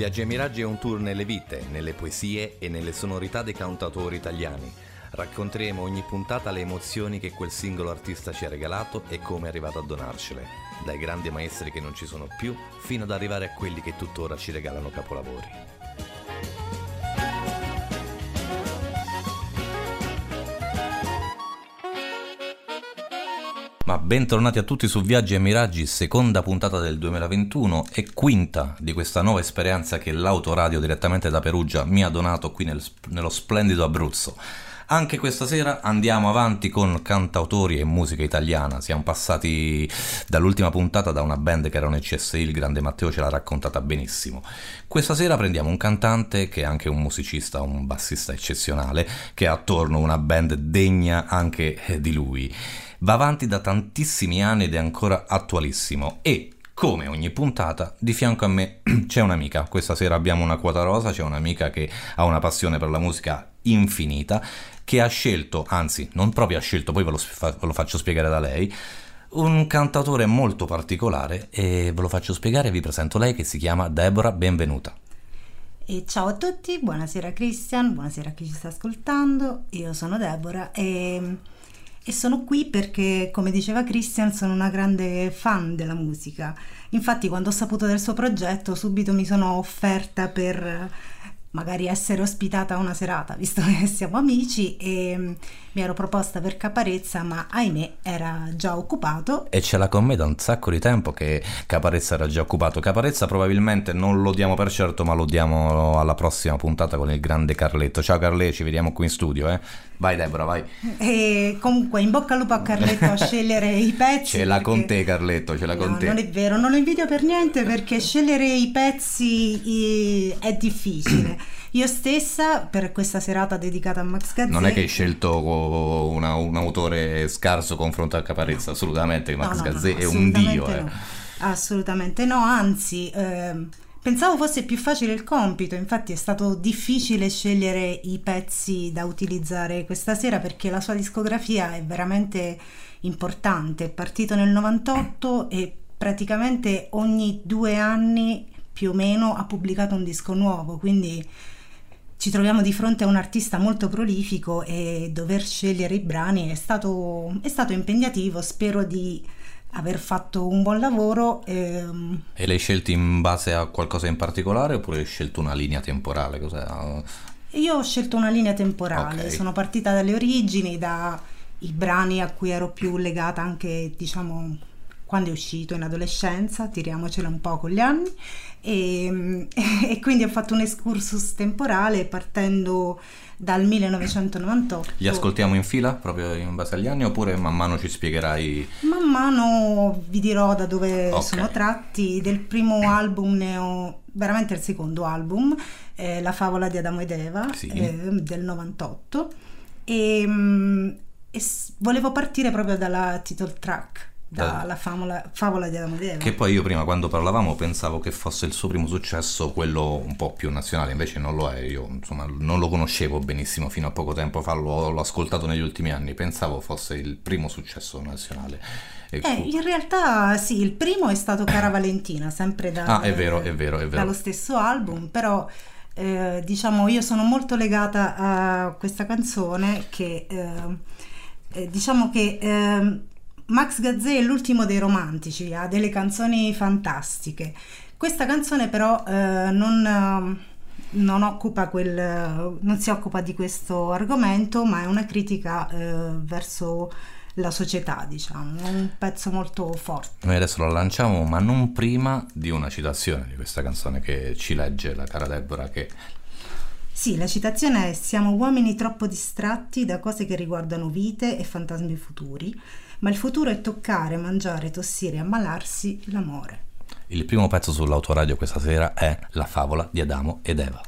Viaggi ai Miraggi è un tour nelle vite, nelle poesie e nelle sonorità dei cantautori italiani. Racconteremo ogni puntata le emozioni che quel singolo artista ci ha regalato e come è arrivato a donarcele, dai grandi maestri che non ci sono più fino ad arrivare a quelli che tuttora ci regalano capolavori. Ma bentornati a tutti su Viaggi e Miraggi, seconda puntata del 2021 e quinta di questa nuova esperienza che l'autoradio direttamente da Perugia mi ha donato qui nel, nello splendido Abruzzo. Anche questa sera andiamo avanti con cantautori e musica italiana. Siamo passati dall'ultima puntata da una band che era un CSI, il grande Matteo ce l'ha raccontata benissimo. Questa sera prendiamo un cantante che è anche un musicista, un bassista eccezionale, che ha attorno una band degna anche eh, di lui. Va avanti da tantissimi anni ed è ancora attualissimo e come ogni puntata, di fianco a me c'è un'amica. Questa sera abbiamo una quota rosa, c'è un'amica che ha una passione per la musica infinita, che ha scelto, anzi non proprio ha scelto, poi ve lo, ve lo faccio spiegare da lei, un cantatore molto particolare e ve lo faccio spiegare vi presento lei che si chiama Deborah Benvenuta. E ciao a tutti, buonasera Christian, buonasera a chi ci sta ascoltando, io sono Deborah e e sono qui perché, come diceva Christian, sono una grande fan della musica. Infatti, quando ho saputo del suo progetto, subito mi sono offerta per magari essere ospitata una serata, visto che siamo amici e mi ero proposta per Caparezza, ma ahimè era già occupato. E ce l'ha con me da un sacco di tempo che Caparezza era già occupato. Caparezza probabilmente non lo diamo per certo, ma lo diamo alla prossima puntata con il grande Carletto. Ciao Carle, ci vediamo qui in studio, eh. Vai Deborah, vai. E comunque in bocca al lupo a Carletto a scegliere i pezzi. Ce l'ha con te Carletto, ce l'ha no, con te. Non è vero, non lo invidio per niente perché scegliere i pezzi è difficile. Io stessa, per questa serata dedicata a Max Gazzè... Non è che hai scelto una, un autore scarso confronto a Caparezza, assolutamente, Max no, no, Gazzè è un dio. Eh. Assolutamente no, anzi... Eh, Pensavo fosse più facile il compito, infatti è stato difficile scegliere i pezzi da utilizzare questa sera perché la sua discografia è veramente importante. È partito nel 98 e praticamente ogni due anni più o meno ha pubblicato un disco nuovo, quindi ci troviamo di fronte a un artista molto prolifico e dover scegliere i brani è stato, è stato impegnativo, spero di aver fatto un buon lavoro. E... e l'hai scelto in base a qualcosa in particolare oppure hai scelto una linea temporale? Cos'è? Io ho scelto una linea temporale, okay. sono partita dalle origini, dai brani a cui ero più legata anche diciamo quando è uscito in adolescenza, tiriamocela un po' con gli anni, e, e quindi ho fatto un excursus temporale partendo dal 1998. Li ascoltiamo in fila proprio in base agli anni oppure man mano ci spiegherai? Man mano vi dirò da dove okay. sono tratti. Del primo album ne ho veramente il secondo album, eh, La favola di Adamo ed Eva sì. eh, del 98 e, mm, e volevo partire proprio dalla title track dalla favola, favola di Eva. Che poi io prima quando parlavamo pensavo che fosse il suo primo successo, quello un po' più nazionale, invece non lo è, io insomma non lo conoscevo benissimo fino a poco tempo fa, l'ho, l'ho ascoltato negli ultimi anni, pensavo fosse il primo successo nazionale. Eh, in realtà sì, il primo è stato Cara Valentina, sempre da, ah, è vero, è vero, è vero. dallo stesso album, però eh, diciamo io sono molto legata a questa canzone che eh, eh diciamo che ehm, Max Gazzè è l'ultimo dei romantici, ha delle canzoni fantastiche. Questa canzone però eh, non, non, occupa quel, non si occupa di questo argomento, ma è una critica eh, verso la società, diciamo, è un pezzo molto forte. Noi adesso la lanciamo, ma non prima di una citazione di questa canzone che ci legge la cara Deborah che sì, la citazione è Siamo uomini troppo distratti da cose che riguardano vite e fantasmi futuri ma il futuro è toccare, mangiare, tossire ammalarsi l'amore. Il primo pezzo sull'autoradio questa sera è La favola di Adamo ed Eva.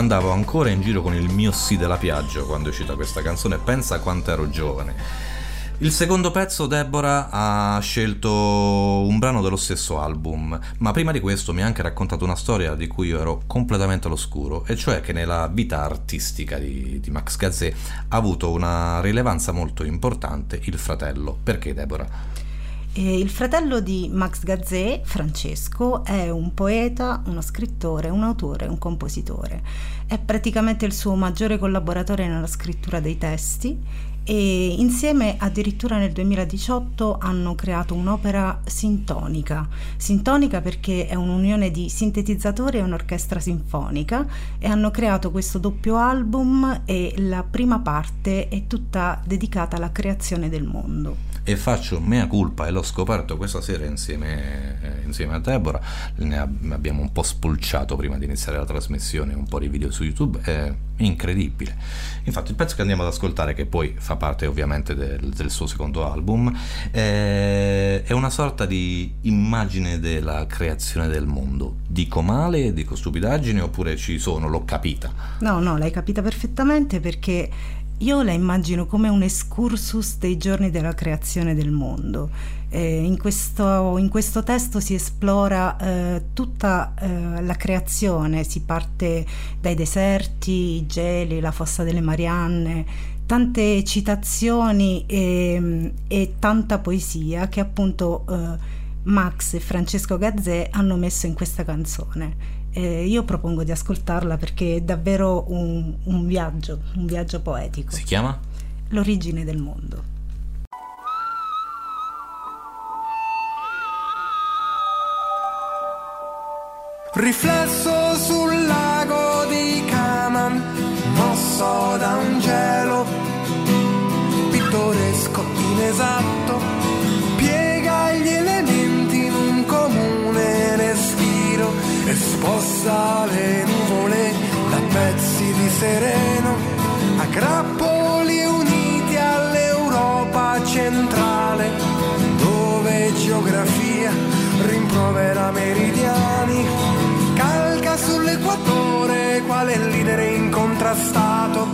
Andavo ancora in giro con il mio sì della Piaggio quando è uscita questa canzone, pensa quanto ero giovane. Il secondo pezzo Deborah ha scelto un brano dello stesso album, ma prima di questo mi ha anche raccontato una storia di cui io ero completamente all'oscuro, e cioè che nella vita artistica di, di Max Gazzè ha avuto una rilevanza molto importante il fratello. Perché Deborah? Il fratello di Max Gazzè, Francesco, è un poeta, uno scrittore, un autore, un compositore. È praticamente il suo maggiore collaboratore nella scrittura dei testi e insieme addirittura nel 2018 hanno creato un'opera sintonica. Sintonica perché è un'unione di sintetizzatori e un'orchestra sinfonica e hanno creato questo doppio album e la prima parte è tutta dedicata alla creazione del mondo e faccio mea culpa e l'ho scoperto questa sera insieme, eh, insieme a Deborah, ne abbiamo un po' spulciato prima di iniziare la trasmissione, un po' di video su YouTube, è incredibile. Infatti il pezzo che andiamo ad ascoltare, che poi fa parte ovviamente del, del suo secondo album, è, è una sorta di immagine della creazione del mondo. Dico male, dico stupidaggine oppure ci sono, l'ho capita? No, no, l'hai capita perfettamente perché io la immagino come un excursus dei giorni della creazione del mondo. Eh, in, questo, in, questo, testo si esplora eh, tutta eh, la creazione, si parte dai deserti, i geli, la fossa delle Marianne, tante citazioni e, e tanta poesia che appunto eh, Max e Francesco Gazzè hanno messo in questa canzone. Eh, io propongo di ascoltarla perché è davvero un, un viaggio, un viaggio poetico. Si chiama? L'origine del mondo. Riflesso sul lago di Canaan, mosso da un cielo pittoresco, inesatto, e sposta le nuvole da pezzi di sereno a grappoli uniti all'Europa centrale, dove geografia rimprovera meridiani, calca sull'equatore quale leader incontrastato,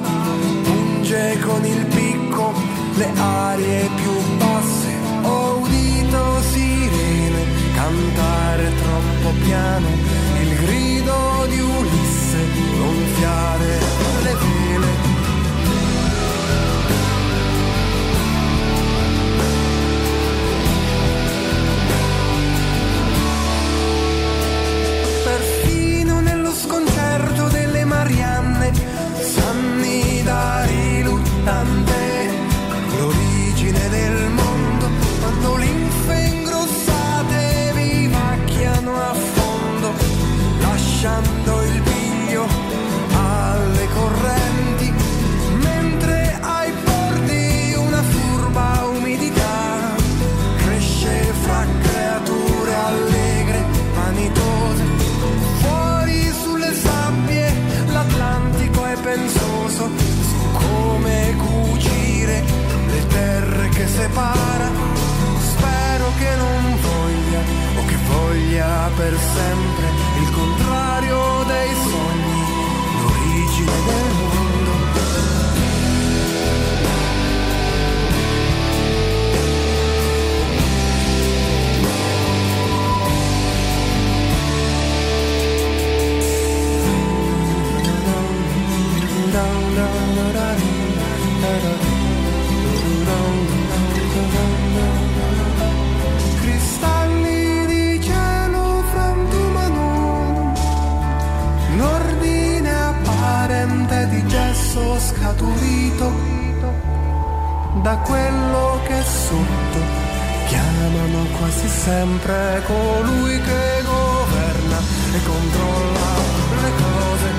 punge con il picco le arie più basse, ho udito sirene cantare troppo piano, and gesso scaturito da quello che sotto chiamano quasi sempre colui che governa e controlla le cose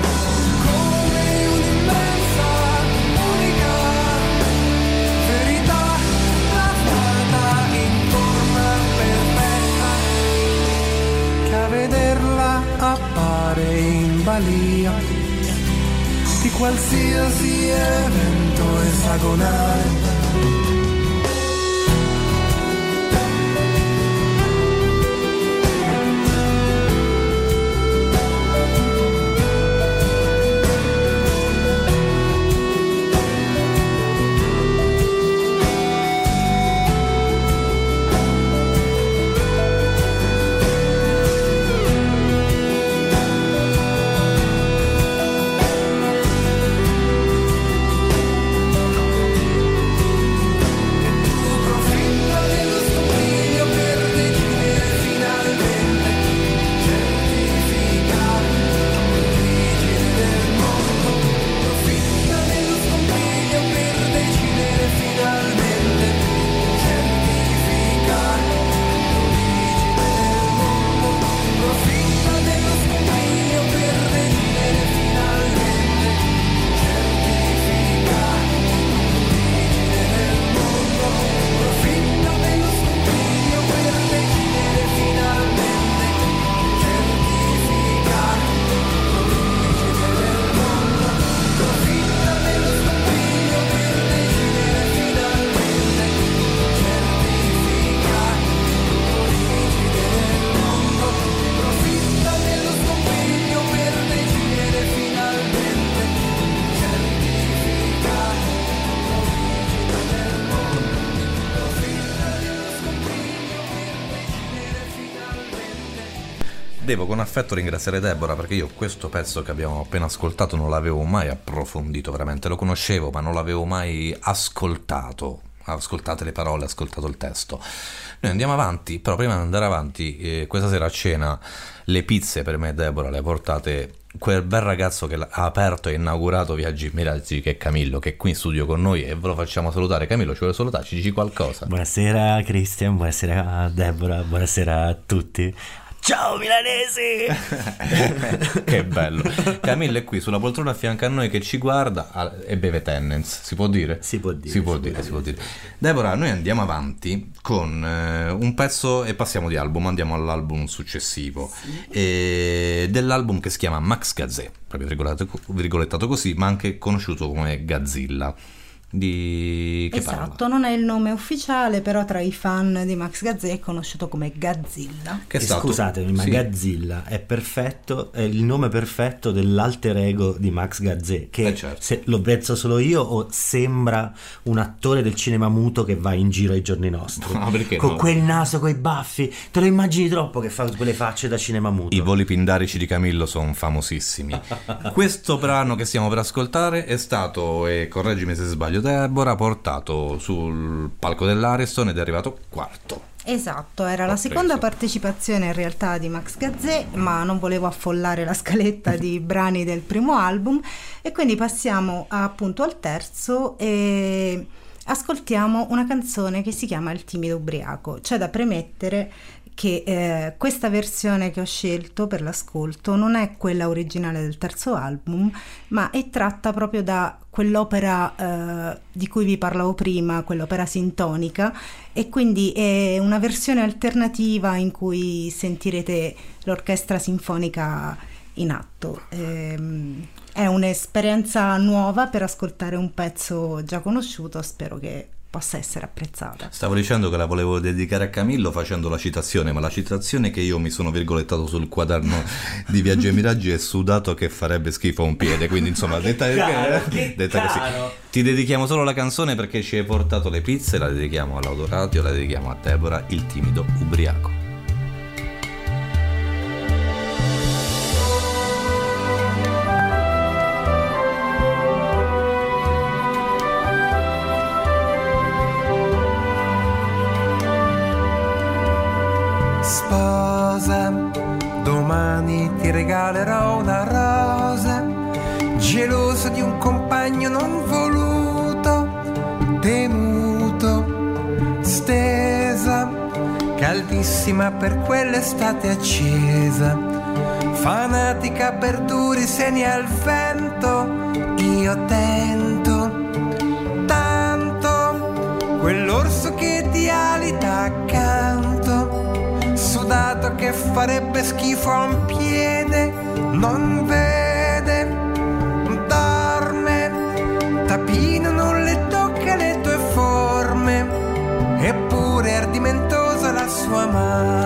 come un'immensa vederla appare in balia qualsiasi evento esagonale Devo con affetto ringraziare Deborah perché io questo pezzo che abbiamo appena ascoltato non l'avevo mai approfondito veramente, lo conoscevo ma non l'avevo mai ascoltato. Ascoltate le parole, ascoltato il testo. Noi andiamo avanti, però prima di andare avanti, eh, questa sera a cena le pizze per me e Deborah le ha portate. Quel bel ragazzo che ha aperto e inaugurato Viaggi Miraggi che è Camillo che è qui in studio con noi e ve lo facciamo salutare. Camillo ci vuole salutare ci dici qualcosa. Buonasera Cristian buonasera Deborah buonasera a tutti Ciao milanesi! che bello. Camillo è qui sulla poltrona a fianco a noi che ci guarda e beve Tennens, si può dire? Si può dire. Si può, si dire, si può dire. Deborah, noi andiamo avanti con eh, un pezzo e passiamo di album, andiamo all'album successivo. Sì. E, dell'album che si chiama Max Gazzè, proprio virgolettato così, ma anche conosciuto come Gazzilla di che esatto, parla? non è il nome ufficiale, però tra i fan di Max Gazzè è conosciuto come Gazzilla. Che stato... Scusatemi, ma sì. Gazzilla è perfetto, è il nome perfetto dell'alter ego di Max Gazzè, che eh certo. se lo penso solo io o sembra un attore del cinema muto che va in giro ai giorni nostri. No, perché con no? quel naso, con i baffi, te lo immagini troppo che fa quelle facce da cinema muto. I voli pindarici di Camillo sono famosissimi. Questo brano che stiamo per ascoltare è stato, e correggimi se sbaglio, Mario Deborah portato sul palco dell'Ariston ed è arrivato quarto. Esatto, era la seconda partecipazione in realtà di Max Gazzè, ma non volevo affollare la scaletta di brani del primo album e quindi passiamo appunto al terzo e ascoltiamo una canzone che si chiama Il timido ubriaco. C'è da premettere che eh, questa versione che ho scelto per l'ascolto non è quella originale del terzo album, ma è tratta proprio da quell'opera eh, di cui vi parlavo prima, quell'opera sintonica, e quindi è una versione alternativa in cui sentirete l'orchestra sinfonica in atto. Ehm, è un'esperienza nuova per ascoltare un pezzo già conosciuto, spero che possa essere apprezzata. Stavo dicendo che la volevo dedicare a Camillo facendo la citazione, ma la citazione che io mi sono virgolettato sul quaderno di Viaggio e Miraggi è sudato che farebbe schifo a un piede, quindi insomma detta, caro, detta così. Ti dedichiamo solo la canzone perché ci hai portato le pizze, la dedichiamo all'autoradio, la dedichiamo a Deborah, il timido ubriaco. Ti regalerò una rosa, geloso di un compagno non voluto, temuto, stesa, caldissima per quell'estate accesa, fanatica per duri seni al vento, io tento tanto quell'orso che ti alita accanto sudato che farebbe schifo a un piede, non vede, dorme, tapino non le tocca le tue forme, eppure è ardimentosa la sua mano,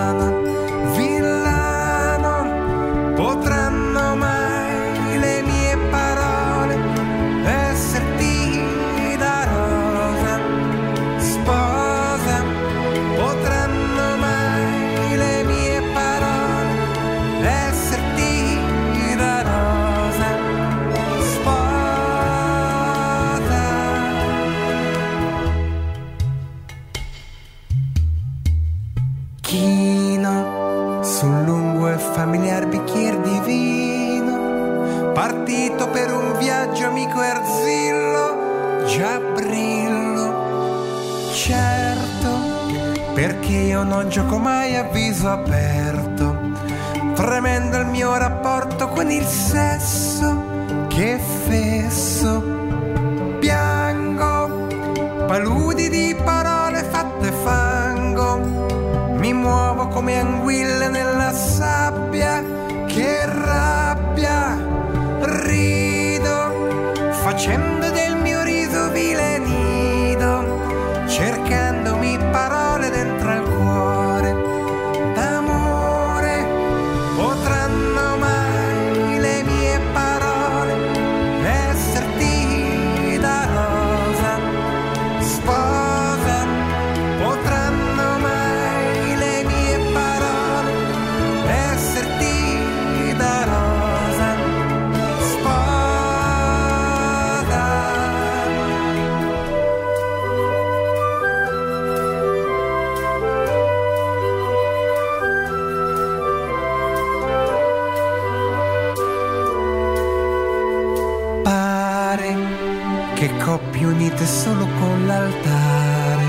coppie unite solo con l'altare.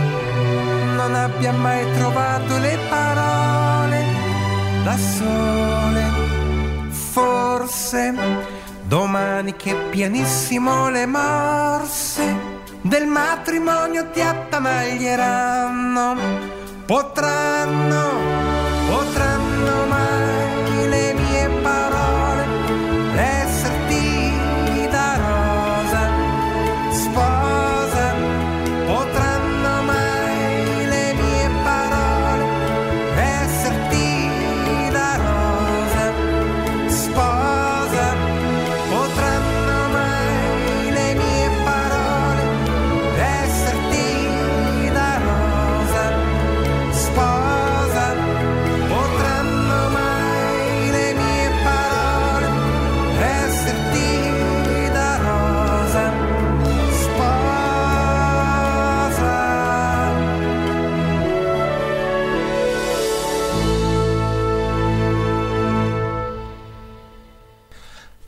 Non abbia mai trovato le parole da sole. Forse domani che pianissimo le morse del matrimonio ti attanaglieranno. Potranno, potranno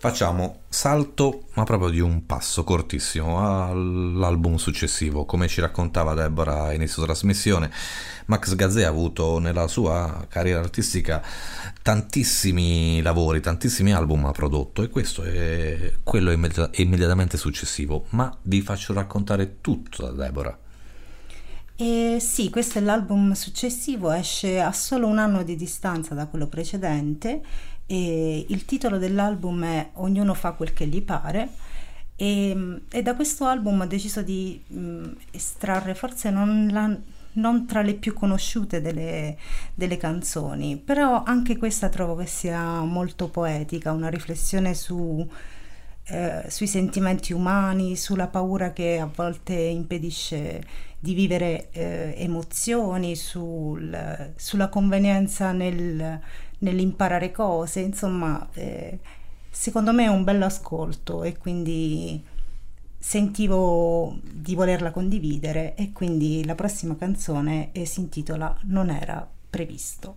Facciamo salto, ma proprio di un passo cortissimo, all'album successivo. Come ci raccontava Deborah a inizio trasmissione, Max Gazzè ha avuto nella sua carriera artistica tantissimi lavori, tantissimi album ha prodotto e questo è quello immedi- immediatamente successivo. Ma vi faccio raccontare tutto da Deborah. E sì, questo è l'album successivo, esce a solo un anno di distanza da quello precedente e il titolo dell'album è Ognuno fa quel che gli pare e, e da questo album ho deciso di mh, estrarre forse non, la- non tra le più conosciute delle, delle canzoni, però anche questa trovo che sia molto poetica, una riflessione su, eh, sui sentimenti umani, sulla paura che a volte impedisce di vivere eh, emozioni, sul- sulla convenienza nel, nell'imparare cose, insomma, eh, secondo me è un bello ascolto e quindi sentivo di volerla condividere e quindi la prossima canzone eh, si intitola Non era previsto.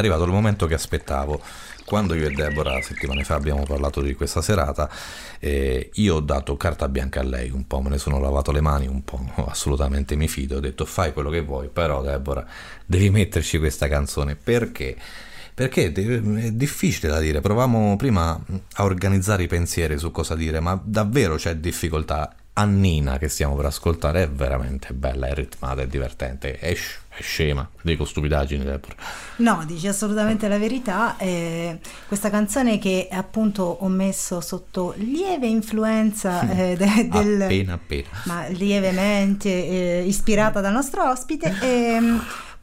Arrivato il momento che aspettavo. Quando io e Deborah settimane fa abbiamo parlato di questa serata, eh, io ho dato carta bianca a lei un po', me ne sono lavato le mani un po', assolutamente mi fido, ho detto fai quello che vuoi, però Deborah devi metterci questa canzone perché? Perché è difficile da dire, provavamo prima a organizzare i pensieri su cosa dire, ma davvero c'è difficoltà Annina che stiamo per ascoltare è veramente bella, è ritmata, è divertente, è, è scema, dico stupidaggini Deborah. No, dici assolutamente la verità. Eh, questa canzone che appunto ho messo sotto lieve influenza eh, de, del... Appena appena. Ma lievemente eh, ispirata dal nostro ospite.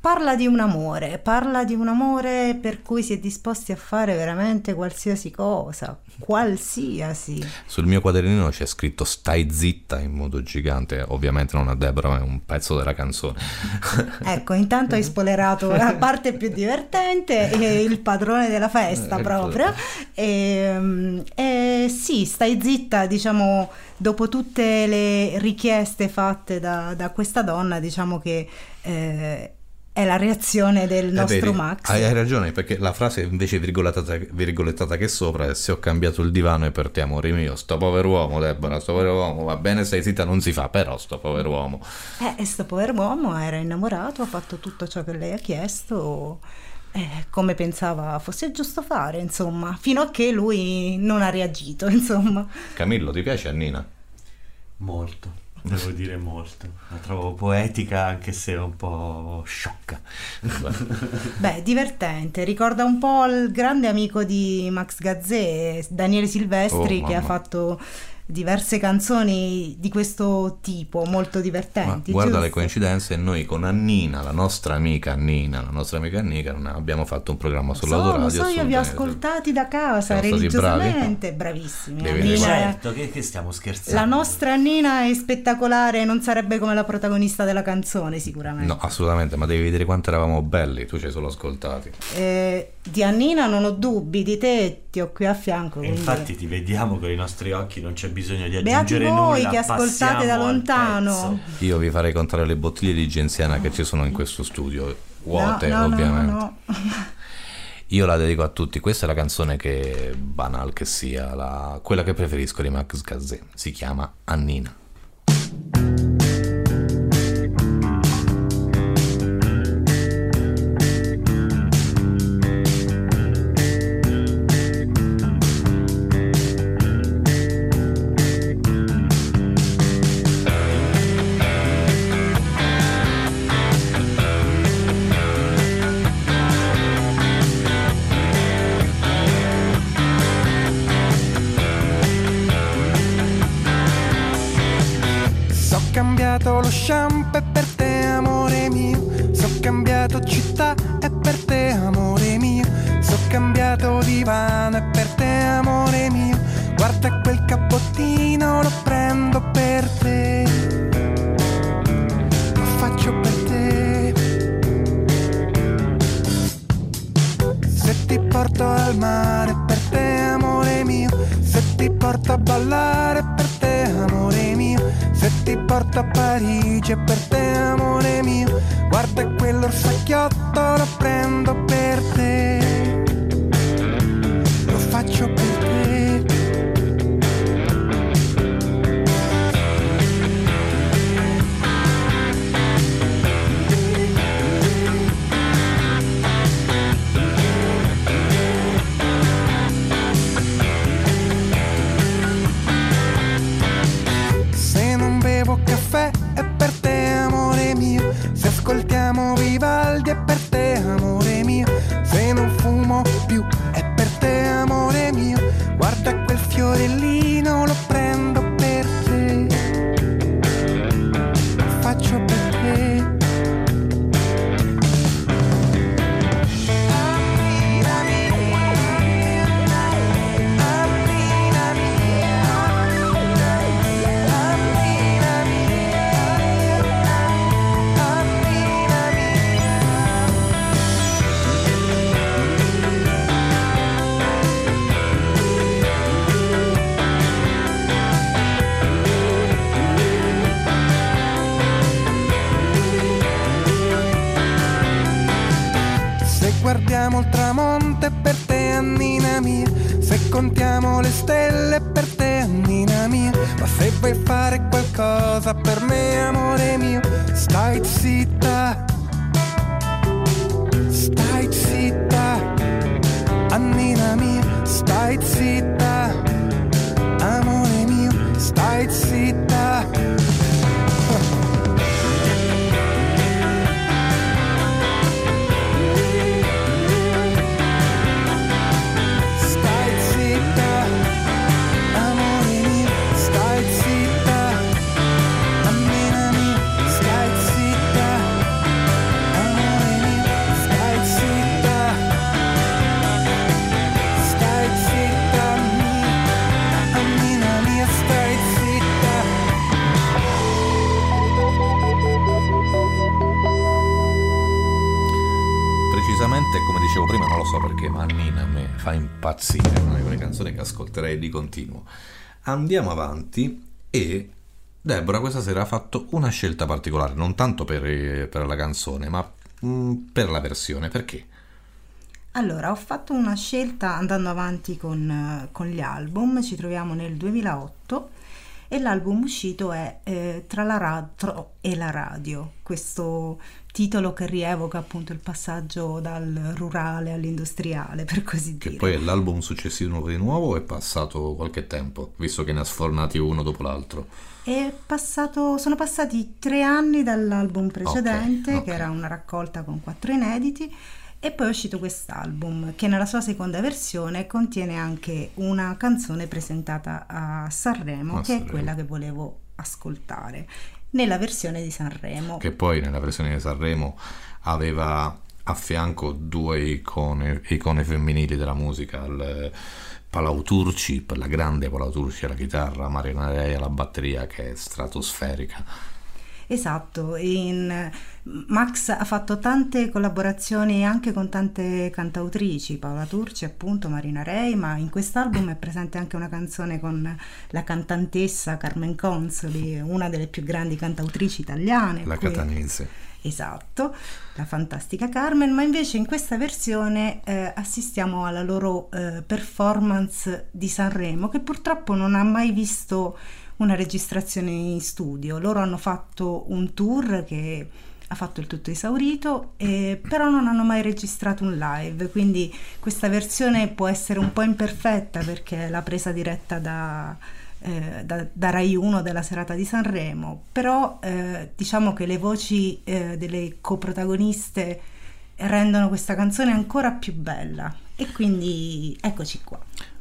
Parla di un amore, parla di un amore per cui si è disposti a fare veramente qualsiasi cosa, qualsiasi. Sul mio quadernino c'è scritto stai zitta in modo gigante, ovviamente non a Deborah, ma è un pezzo della canzone. ecco, intanto hai spoilerato la parte più divertente, il padrone della festa ecco. proprio. E, ehm, e sì, stai zitta, diciamo, dopo tutte le richieste fatte da, da questa donna, diciamo che... Eh, è la reazione del nostro vedi, Max. Hai, hai, ragione, perché la frase invece virgolettata, virgolettata che sopra è se ho cambiato il divano è per te amore mio, sto povero uomo Deborah, sto povero uomo, va bene stai zitta, non si fa, però sto povero uomo. Eh, e sto povero uomo era innamorato, ha fatto tutto ciò che lei ha chiesto, eh, come pensava fosse giusto fare, insomma, fino a che lui non ha reagito, insomma. Camillo, ti piace Annina? Molto devo dire molto. La trovo poetica anche se un po' sciocca. Beh, divertente. Ricorda un po' il grande amico di Max Gazzè, Daniele Silvestri, oh, che ha fatto diverse canzoni di questo tipo, molto divertenti. Ma guarda giusto? le coincidenze, noi con Annina, la nostra amica Annina, la nostra amica Annina, abbiamo fatto un programma sull'autoradio. So, lo so, io vi ho ascoltati da casa, Siamo religiosamente, bravissimi. Annina, certo, che, che, stiamo scherzando. La nostra Annina è spettacolare, non sarebbe come la protagonista della canzone sicuramente. No, assolutamente, ma devi vedere quanto eravamo belli, tu ci hai solo ascoltati. Eh, di Annina non ho dubbi, di te ti ho qui a fianco. Quindi... Infatti ti vediamo con i nostri occhi, non c'è bisogno di aggiungere Beati voi nulla. che ascoltate da lontano. Io vi farei contare le bottiglie di genziana che ci sono in questo studio, vuote no, no, ovviamente. No, Io la dedico a tutti, questa è la canzone che, banal che sia, la, quella che preferisco di Max Gazzè, si chiama Annina. Continuo. Andiamo avanti e Deborah questa sera ha fatto una scelta particolare, non tanto per, per la canzone, ma mm, per la versione. Perché? Allora, ho fatto una scelta andando avanti con, con gli album, ci troviamo nel 2008 e l'album uscito è eh, Tra la radio e la radio, questo titolo che rievoca appunto il passaggio dal rurale all'industriale, per così che dire. Che poi è l'album successivo di nuovo o è passato qualche tempo, visto che ne ha sfornati uno dopo l'altro? È passato, sono passati tre anni dall'album precedente, okay, okay. che era una raccolta con quattro inediti, e poi è uscito quest'album che nella sua seconda versione contiene anche una canzone presentata a Sanremo, a che Sanremo. è quella che volevo ascoltare, nella versione di Sanremo. Che poi nella versione di Sanremo aveva a fianco due icone, icone femminili della musica, il Palau Turci, la grande Palau Turci alla chitarra, Marina Rei alla batteria che è stratosferica Esatto, in, Max ha fatto tante collaborazioni anche con tante cantautrici, Paola Turci appunto, Marina Rei, ma in quest'album è presente anche una canzone con la cantantessa Carmen Consoli, una delle più grandi cantautrici italiane. La cui... catanese. Esatto, la fantastica Carmen, ma invece in questa versione eh, assistiamo alla loro eh, performance di Sanremo che purtroppo non ha mai visto una registrazione in studio. Loro hanno fatto un tour che ha fatto il tutto esaurito, eh, però non hanno mai registrato un live, quindi questa versione può essere un po' imperfetta perché è la presa diretta da, eh, da, da, Rai 1 della serata di Sanremo, però eh, diciamo che le voci eh, delle coprotagoniste rendono questa canzone ancora più bella e quindi eccoci qua.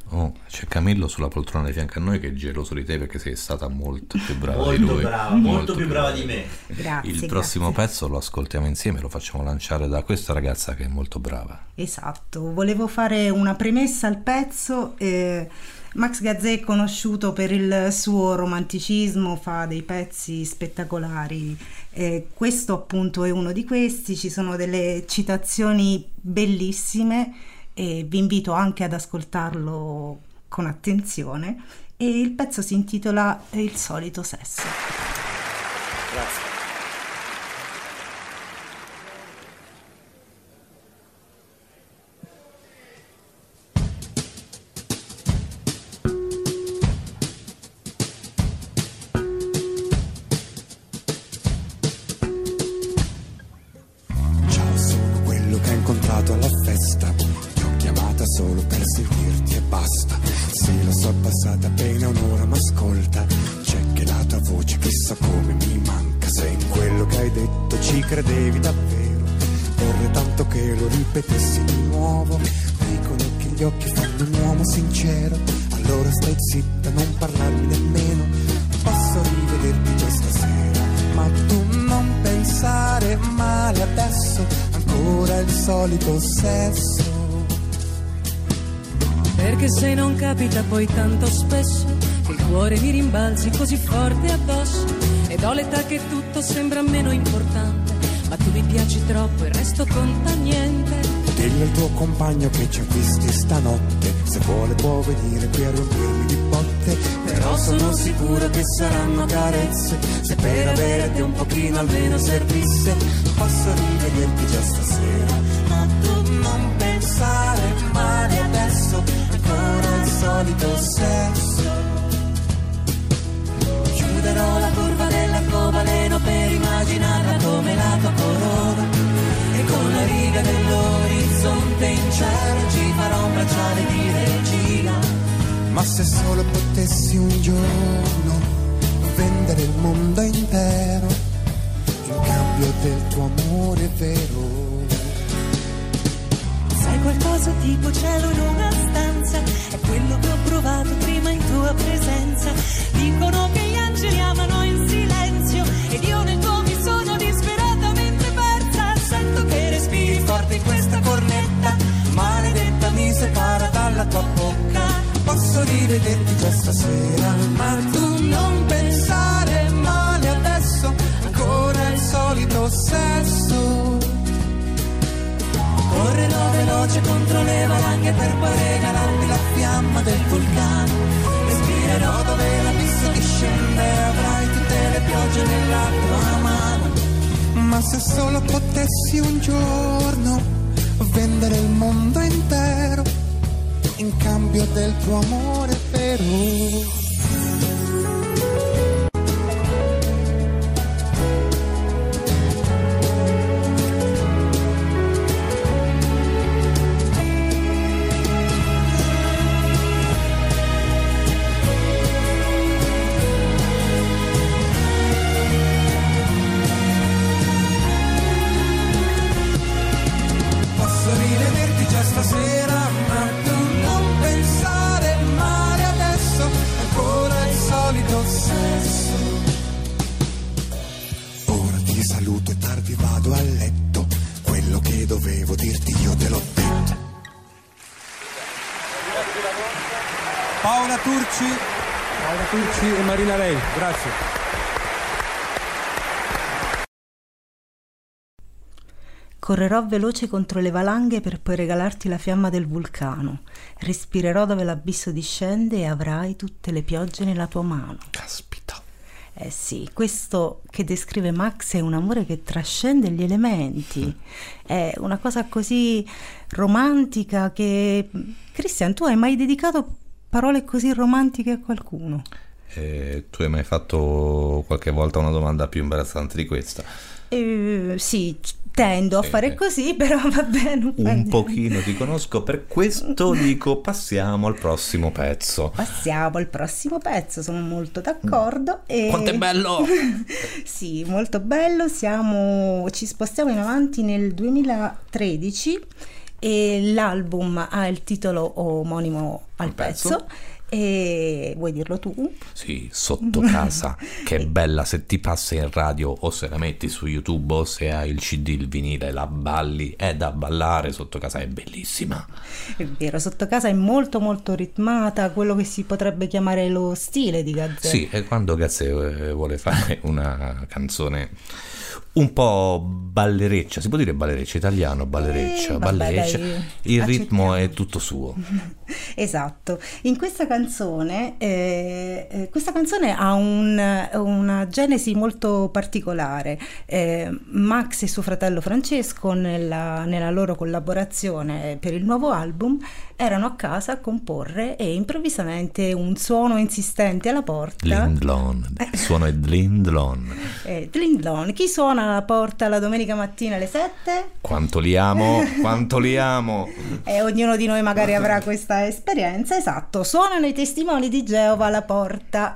Oh, c'è Camillo sulla poltrona di fianco a noi che è geloso di te perché sei stata molto più brava molto di lui. Brava, molto, molto più brava, brava di me. Grazie, Il prossimo grazie. pezzo lo ascoltiamo insieme, lo facciamo lanciare da questa ragazza che è molto brava. Esatto, volevo fare una premessa al pezzo. Eh, Max Gazzè è conosciuto per il suo romanticismo, fa dei pezzi spettacolari. Eh, questo appunto è uno di questi, ci sono delle citazioni bellissime e vi invito anche ad ascoltarlo con attenzione e il pezzo si intitola Il solito sesso. Grazie. Poi tanto spesso che il cuore mi rimbalzi così forte addosso. Ed ho l'età che tutto sembra meno importante ma tu mi piaci troppo e resto conta niente. Dillo al tuo compagno che ci acquisti stanotte se vuole può venire qui a rompirmi di botte. Però sono sicuro che saranno carezze se per avere te un pochino almeno servisse. Posso rivederti già stasera ma tu non pensare male ancora solito sesso. Chiuderò la curva dell'arcobaleno per immaginarla come la tua corona. E con la riga dell'orizzonte in cielo ci farò un bracciale di regina. Ma se solo potessi un giorno vendere il mondo intero in cambio del tuo amore vero Qualcosa tipo cielo in una stanza? È quello che ho provato prima in tua presenza. Dicono che gli angeli amano in silenzio ed io nel tuo mi sono disperatamente persa. Sento che respiri forte in questa cornetta. Maledetta mi separa dalla tua bocca. Posso rivederti già stasera, ma tu non pensare male adesso. Ancora il solito sesso. Correrò veloce contro le valanghe per poi regalarti la fiamma del vulcano. Respirerò dove l'abisso discende avrai tutte le piogge nella tua mano. Ma se solo potessi un giorno vendere il mondo intero in cambio del tuo amore vero. Ti saluto e tardi vado a letto, quello che dovevo dirti io te l'ho detto. Paola Turci, Paola Turci e Marina Lei, grazie. Correrò veloce contro le valanghe per poi regalarti la fiamma del vulcano. Respirerò dove l'abisso discende e avrai tutte le piogge nella tua mano. Caspita. Eh sì, questo che descrive Max è un amore che trascende gli elementi. È una cosa così romantica che... Christian, tu hai mai dedicato parole così romantiche a qualcuno? Eh, tu hai mai fatto qualche volta una domanda più imbarazzante di questa? Eh, sì, tendo a Sì, fare sì. così, però va bene. Un niente. pochino ti conosco, per questo dico passiamo al prossimo pezzo. Passiamo al prossimo pezzo, sono molto d'accordo. E... Quanto è bello! sì, molto bello. Siamo, ci spostiamo in avanti nel 2013 e l'album ha il titolo omonimo al Al pezzo. pezzo. E vuoi dirlo tu? Sì, sotto casa, che bella se ti passa in radio o se la metti su YouTube o se hai il CD, il vinile, la balli, è da ballare sotto casa, è bellissima. È vero, sotto casa è molto molto ritmata, quello che si potrebbe chiamare lo stile di Gazzè. Sì, e quando Gazze eh, vuole fare una canzone un po' ballereccia, si può dire ballereccia, italiano, ballereccia, Eh, vabbè, ballereccia, dai, il ritmo è tutto suo. Esatto, in questa canzone, eh, eh, questa canzone ha un- una genesi molto particolare. Eh, Max e suo fratello Francesco, nella, nella loro collaborazione per il nuovo album, erano a casa a comporre e improvvisamente un suono insistente alla porta. Lindlon, il suono è Lindlon. Eh, Lindlon, chi suona alla porta la domenica mattina alle 7? Quanto li amo, quanto li amo. E ognuno di noi magari avrà questa esperienza, esatto, suonano i testimoni di Geova alla porta.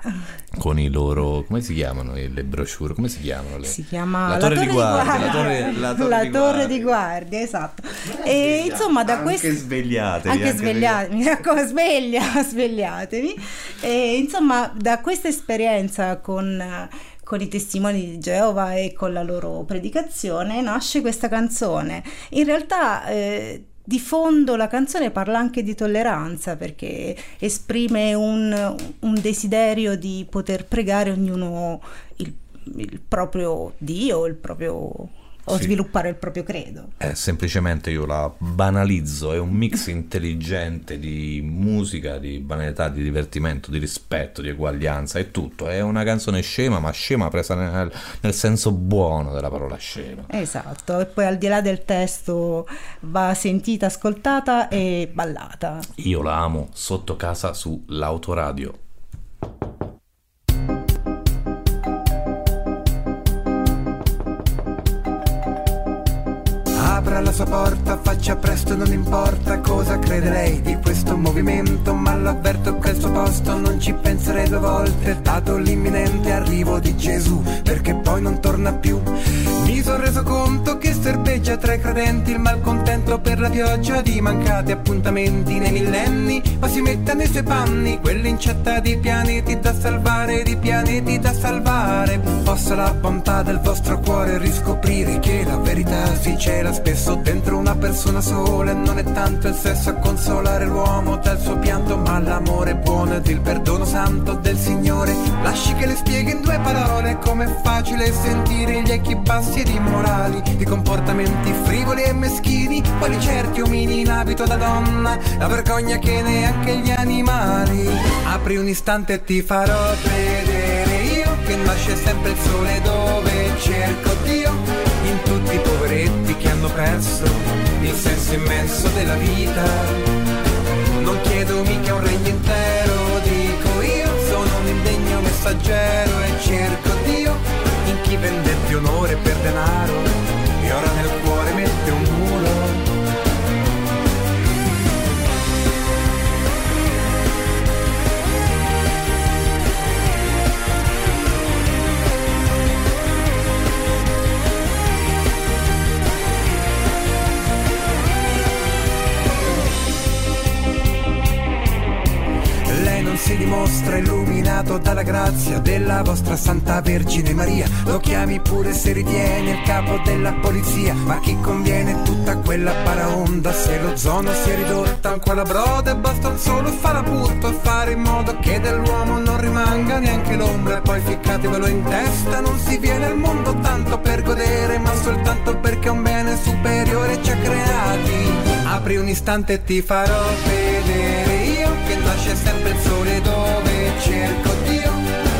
Con i loro, come si chiamano le brochure? Come si chiamano? Le... Si chiama la torre, di guardia. La torre, la torre La di torre guardia. di guardia, esatto. E insomma, da Anche questo svegliatevi, anche anche svegliatevi, mi raccomando, sveglia, svegliatevi. E insomma, da questa esperienza con con i testimoni di Geova e con la loro predicazione nasce questa canzone. In realtà eh, di fondo la canzone parla anche di tolleranza perché esprime un, un desiderio di poter pregare ognuno il, il proprio Dio, il proprio, o Sì. sviluppare il proprio credo. Eh, semplicemente io la banalizzo, è un mix intelligente di musica, di banalità, di divertimento, di rispetto, di eguaglianza, è tutto. È una canzone scema, ma scema presa nel, nel senso buono della parola scema. Esatto, e poi al di là del testo va sentita, ascoltata e ballata. Io la amo sotto casa sull'autoradio. Apra la sua porta, faccia presto, non importa cosa crede lei di questo movimento, ma l'avverto che al suo posto non ci penserei due volte, dato l'imminente arrivo di Gesù, perché poi non torna più. Mi sono reso conto che serpeggia tra i credenti il malcontento per la pioggia di mancati appuntamenti nei millenni, ma si metta nei suoi panni, quell'incetta di pianeti da salvare, di pianeti da salvare. Possa la bontà del vostro cuore riscoprire che la verità si cela spesso dentro una persona sola e non è tanto il sesso a consolare l'uomo dal suo pianto, ma l'amore buono ed il perdono santo del Signore. Lasci che le spieghi in due parole com'è facile sentire gli echi bassi ed immorali, di comportamenti frivoli e meschini, quali certi omini in abito da donna, la vergogna che neanche gli animali. Apri un istante e ti farò vedere io che nasce sempre il sole dove cerco Dio in tutti i poveretti che hanno perso il senso immenso della vita. Non chiedo mica un regno intero, dico io, sono un indegno messaggero e cerco Dio in chi vendette onore per denaro e ora nel cuore mette un muro. Si dimostra illuminato dalla grazia della vostra Santa Vergine Maria. Lo chiami pure se ritiene il capo della polizia. Ma chi conviene tutta quella paraonda se lo zono si è ridotta ancora broda e basta un solo farapurto e fare in modo che dell'uomo non rimanga neanche l'ombra. E poi ficcatevelo in testa, non si viene al mondo tanto per godere, ma soltanto perché un bene superiore ci ha creati. Apri un istante e ti farò vedere che nasce sempre il sole dove cerco Dio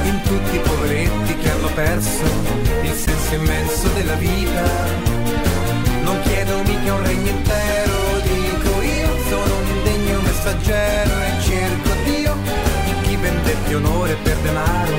in tutti i poveretti che hanno perso il senso immenso della vita. Non chiedo mica un regno intero, dico io, sono un indegno messaggero e cerco Dio in chi vendette onore per denaro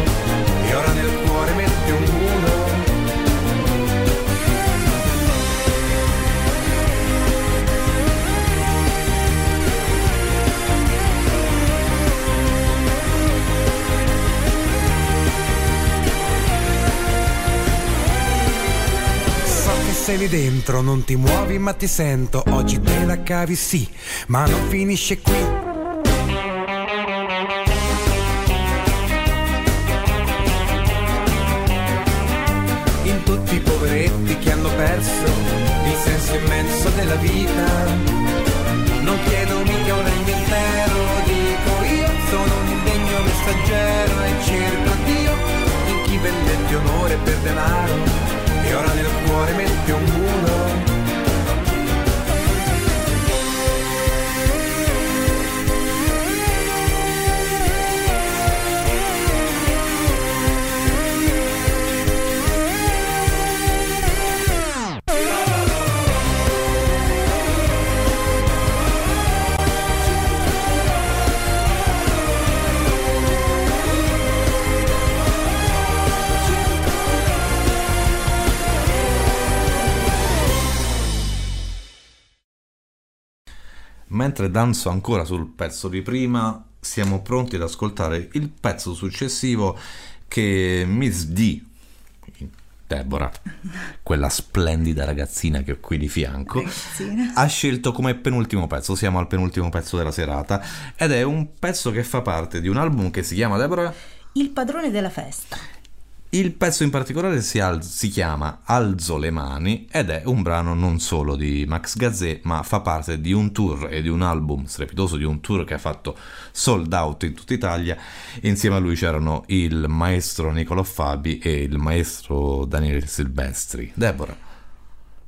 sei lì dentro, non ti muovi ma ti sento. Oggi te la cavi sì, ma non finisce qui. In tutti i poveretti che hanno perso il senso immenso della vita. Non chiedo mica un regno intero, dico io, sono un indegno messaggero e cerco Dio in chi vendette onore per denaro cuore mette un. Mentre danzo ancora sul pezzo di prima, siamo pronti ad ascoltare il pezzo successivo che Miss D, Deborah, quella splendida ragazzina che ho qui di fianco, Ragazzina. ha scelto come penultimo pezzo. Siamo al penultimo pezzo della serata ed è un pezzo che fa parte di un album che si chiama Deborah. Il padrone della festa. Il pezzo in particolare si, al- si chiama Alzo le mani ed è un brano non solo di Max Gazzè, ma fa parte di un tour e di un album strepitoso, di un tour che ha fatto sold out in tutta Italia. Insieme a lui c'erano il maestro Niccolò Fabi e il maestro Daniele Silvestri. Deborah.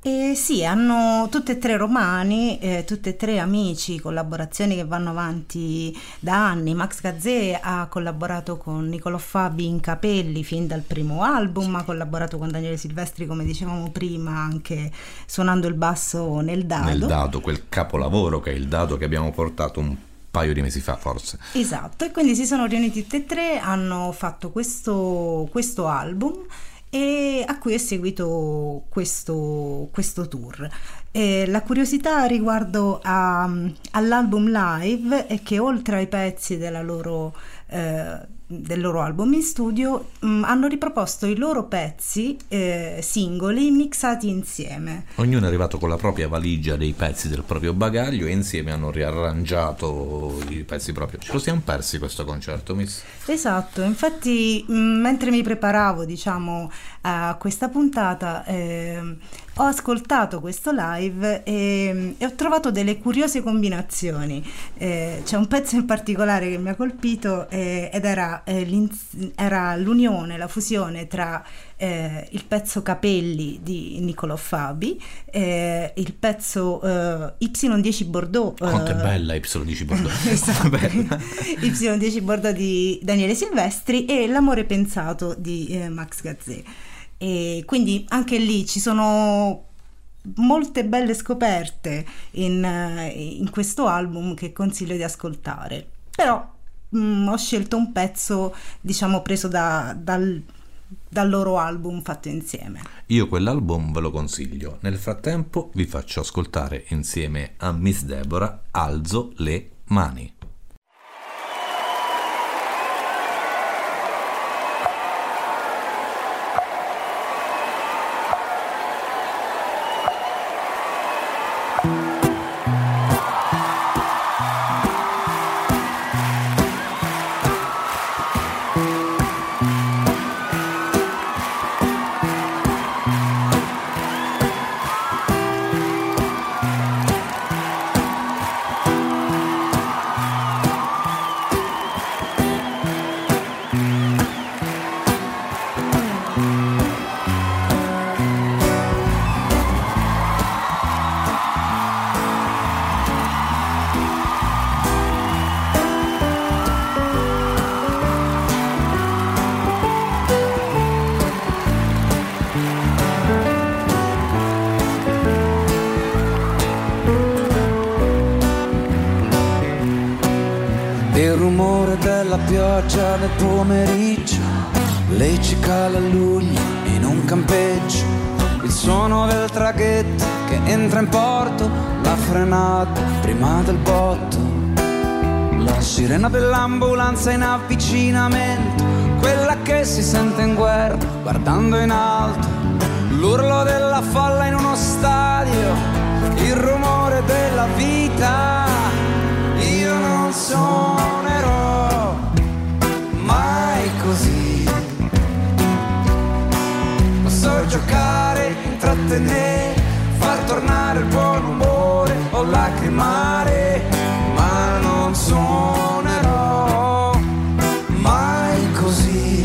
Eh sì, hanno tutte e tre romani, eh, tutte e tre amici, collaborazioni che vanno avanti da anni. Max Gazzè ha collaborato con Niccolò Fabi in Capelli fin dal primo album, ha collaborato con Daniele Silvestri, come dicevamo prima, anche suonando il basso nel dado. Nel dato, quel capolavoro che è il dato che abbiamo portato un paio di mesi fa forse. Esatto, e quindi si sono riuniti tutti e tre, hanno fatto questo, questo album e a cui è seguito questo, questo tour. E la curiosità riguardo a, all'album live è che oltre ai pezzi della loro eh, del loro album in studio mh, mm, hanno riproposto i loro pezzi eh, singoli mixati insieme. Ognuno è arrivato con la propria valigia dei pezzi del proprio bagaglio e insieme hanno riarrangiato i pezzi proprio. Ce lo siamo persi questo concerto, Miss? Esatto, infatti mh, mm, mentre mi preparavo diciamo a questa puntata eh, ho ascoltato questo live e, e, ho trovato delle curiose combinazioni. Eh, c'è un pezzo in particolare che mi ha colpito eh, ed era, eh, era, l'unione, la fusione tra eh, il pezzo Capelli di Niccolò Fabi, eh, il pezzo eh, Y10 Bordeaux. Quanto è bella Y10 Bordeaux! esatto, Y10 Bordeaux di Daniele Silvestri e L'amore pensato di Max Gazzè. E quindi anche lì ci sono molte belle scoperte in, in questo album che consiglio di ascoltare. Però mh, mm, ho scelto un pezzo, diciamo, preso da, dal, dal loro album fatto insieme. Io quell'album ve lo consiglio. Nel frattempo vi faccio ascoltare insieme a Miss Deborah Alzo le mani. Giocare, intrattenere, far tornare il buon umore o lacrimare, ma non suonerò mai così.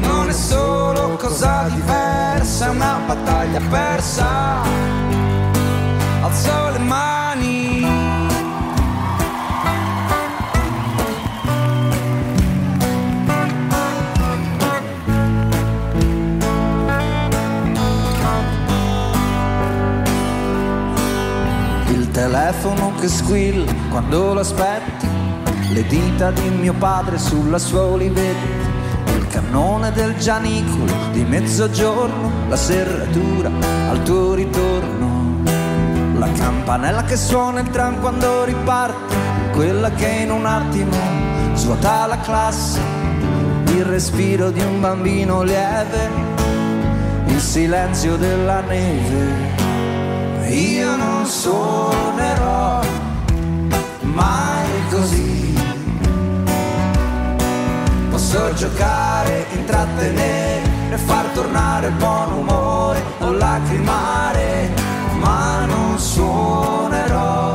Non è solo cosa diversa, è una battaglia persa. Telefono che squilla quando lo aspetti, le dita di mio padre sulla sua olivetta, il cannone del gianicolo di mezzogiorno, la serratura al tuo ritorno, la campanella che suona il tram quando riparte, quella che in un attimo svuota la classe, il respiro di un bambino lieve, il silenzio della neve io non suonerò mai così. Posso giocare, intrattenere, far tornare buon umore o lacrimare, ma non suonerò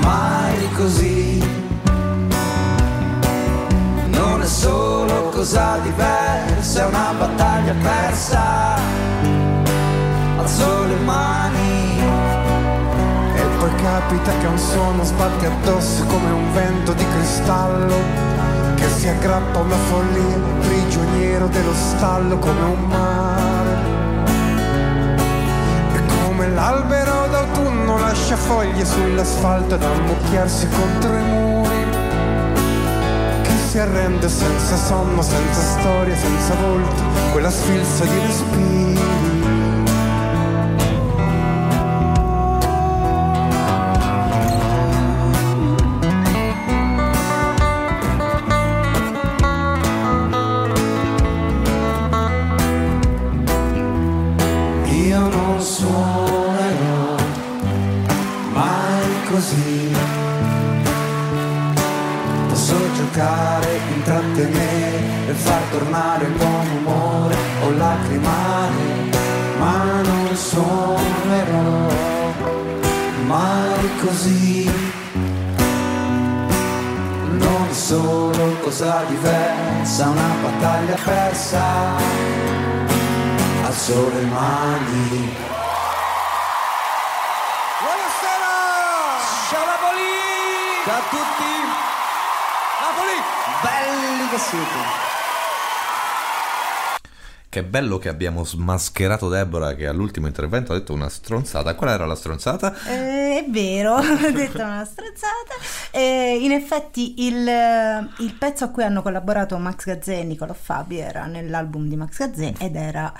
mai così. Non è solo cosa diversa, è una battaglia persa alzo le mani. E poi capita che un suono sbatti addosso come un vento di cristallo che si aggrappa a una follia, prigioniero dello stallo come un mare. E come l'albero d'autunno lascia foglie sull'asfalto ad ammucchiarsi contro i muri. Che si arrende senza sonno, senza storia, senza volto, quella sfilza di respiri. Belli che siete! Che bello che abbiamo smascherato Deborah che all'ultimo intervento ha detto una stronzata. Qual era la stronzata? Eh, è vero, ho detto una stronzata. Eh, in effetti il, il pezzo a cui hanno collaborato Max Gazzè e Nicolò Fabi era nell'album di Max Gazzè ed era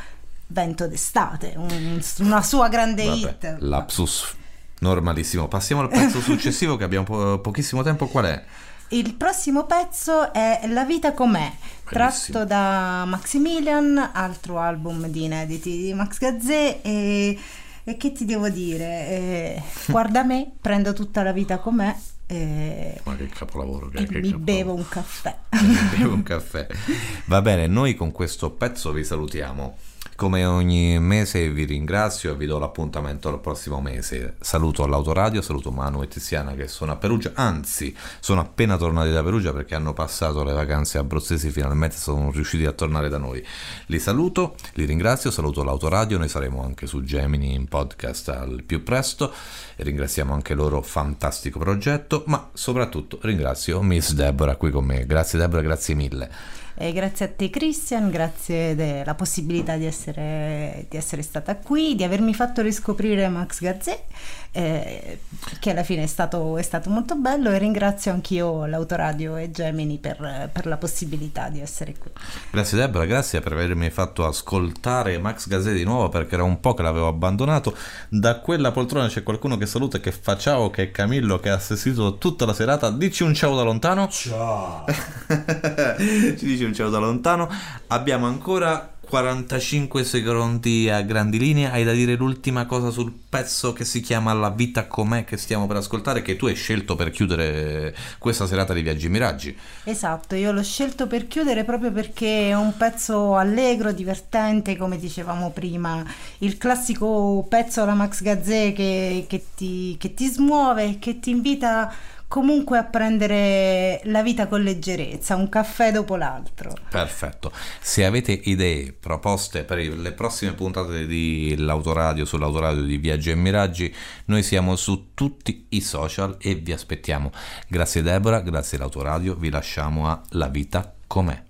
Vento d'estate, un- una sua grande Vabbè, hit. lapsus normalissimo. Passiamo al pezzo successivo che abbiamo po- pochissimo tempo. Qual è? Il prossimo pezzo è La vita com'è, tratto da Maximilian, altro album di inediti di Max Gazzè e, e che ti devo dire? Eh, guarda me, prendo tutta la vita com'è e, Ma che capolavoro che che mi capolavoro. bevo un caffè. Bevo un caffè. Va bene, noi con questo pezzo vi salutiamo. Come ogni mese vi ringrazio e vi do l'appuntamento al prossimo mese. Saluto all'autoradio, saluto Manu e Tiziana che sono a Perugia, anzi sono appena tornati da Perugia perché hanno passato le vacanze abruzzesi finalmente sono riusciti a tornare da noi. Li saluto, li ringrazio, saluto l'autoradio, noi saremo anche su Gemini in podcast al più presto e ringraziamo anche loro fantastico progetto, ma soprattutto ringrazio Miss Deborah qui con me. Grazie Deborah, grazie mille. E grazie a te Christian, grazie della possibilità di essere, di essere stata qui, di avermi fatto riscoprire Max Gazzè, eh, che alla fine è stato, è stato molto bello e ringrazio anch'io l'autoradio e Gemini per, per la possibilità di essere qui. Grazie Deborah, grazie per avermi fatto ascoltare Max Gazzè di nuovo perché era un po' che l'avevo abbandonato. Da quella poltrona c'è qualcuno che saluta e che fa ciao, che è Camillo che ha assistito tutta la serata. Dici un ciao da lontano. Ciao. Ci dice un ciao da lontano. Abbiamo ancora 45 secondi a grandi linee. Hai da dire l'ultima cosa sul pezzo che si chiama La vita com'è che stiamo per ascoltare, che tu hai scelto per chiudere questa serata di Viaggi Miraggi. Esatto, io l'ho scelto per chiudere proprio perché è un pezzo allegro, divertente, come dicevamo prima, il classico pezzo alla Max Gazzè che, che ti, che ti smuove, che ti invita comunque a prendere la vita con leggerezza, un caffè dopo l'altro. Perfetto. Se avete idee, proposte per le prossime puntate di L'Autoradio sull'Autoradio di Viaggi e Miraggi, noi siamo su tutti i social e vi aspettiamo. Grazie Deborah, grazie all'Autoradio, vi lasciamo a La vita com'è.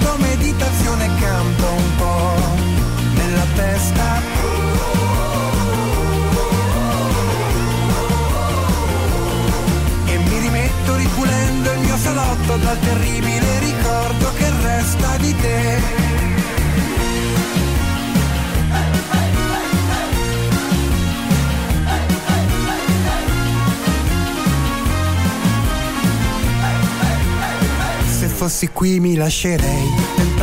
salotto dal terribile ricordo che resta di te. Se fossi qui mi lascerei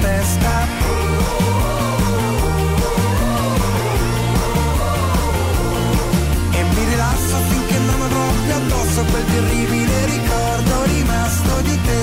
testa E mi rilasso finché non avrò più addosso quel terribile ricordo rimasto di te.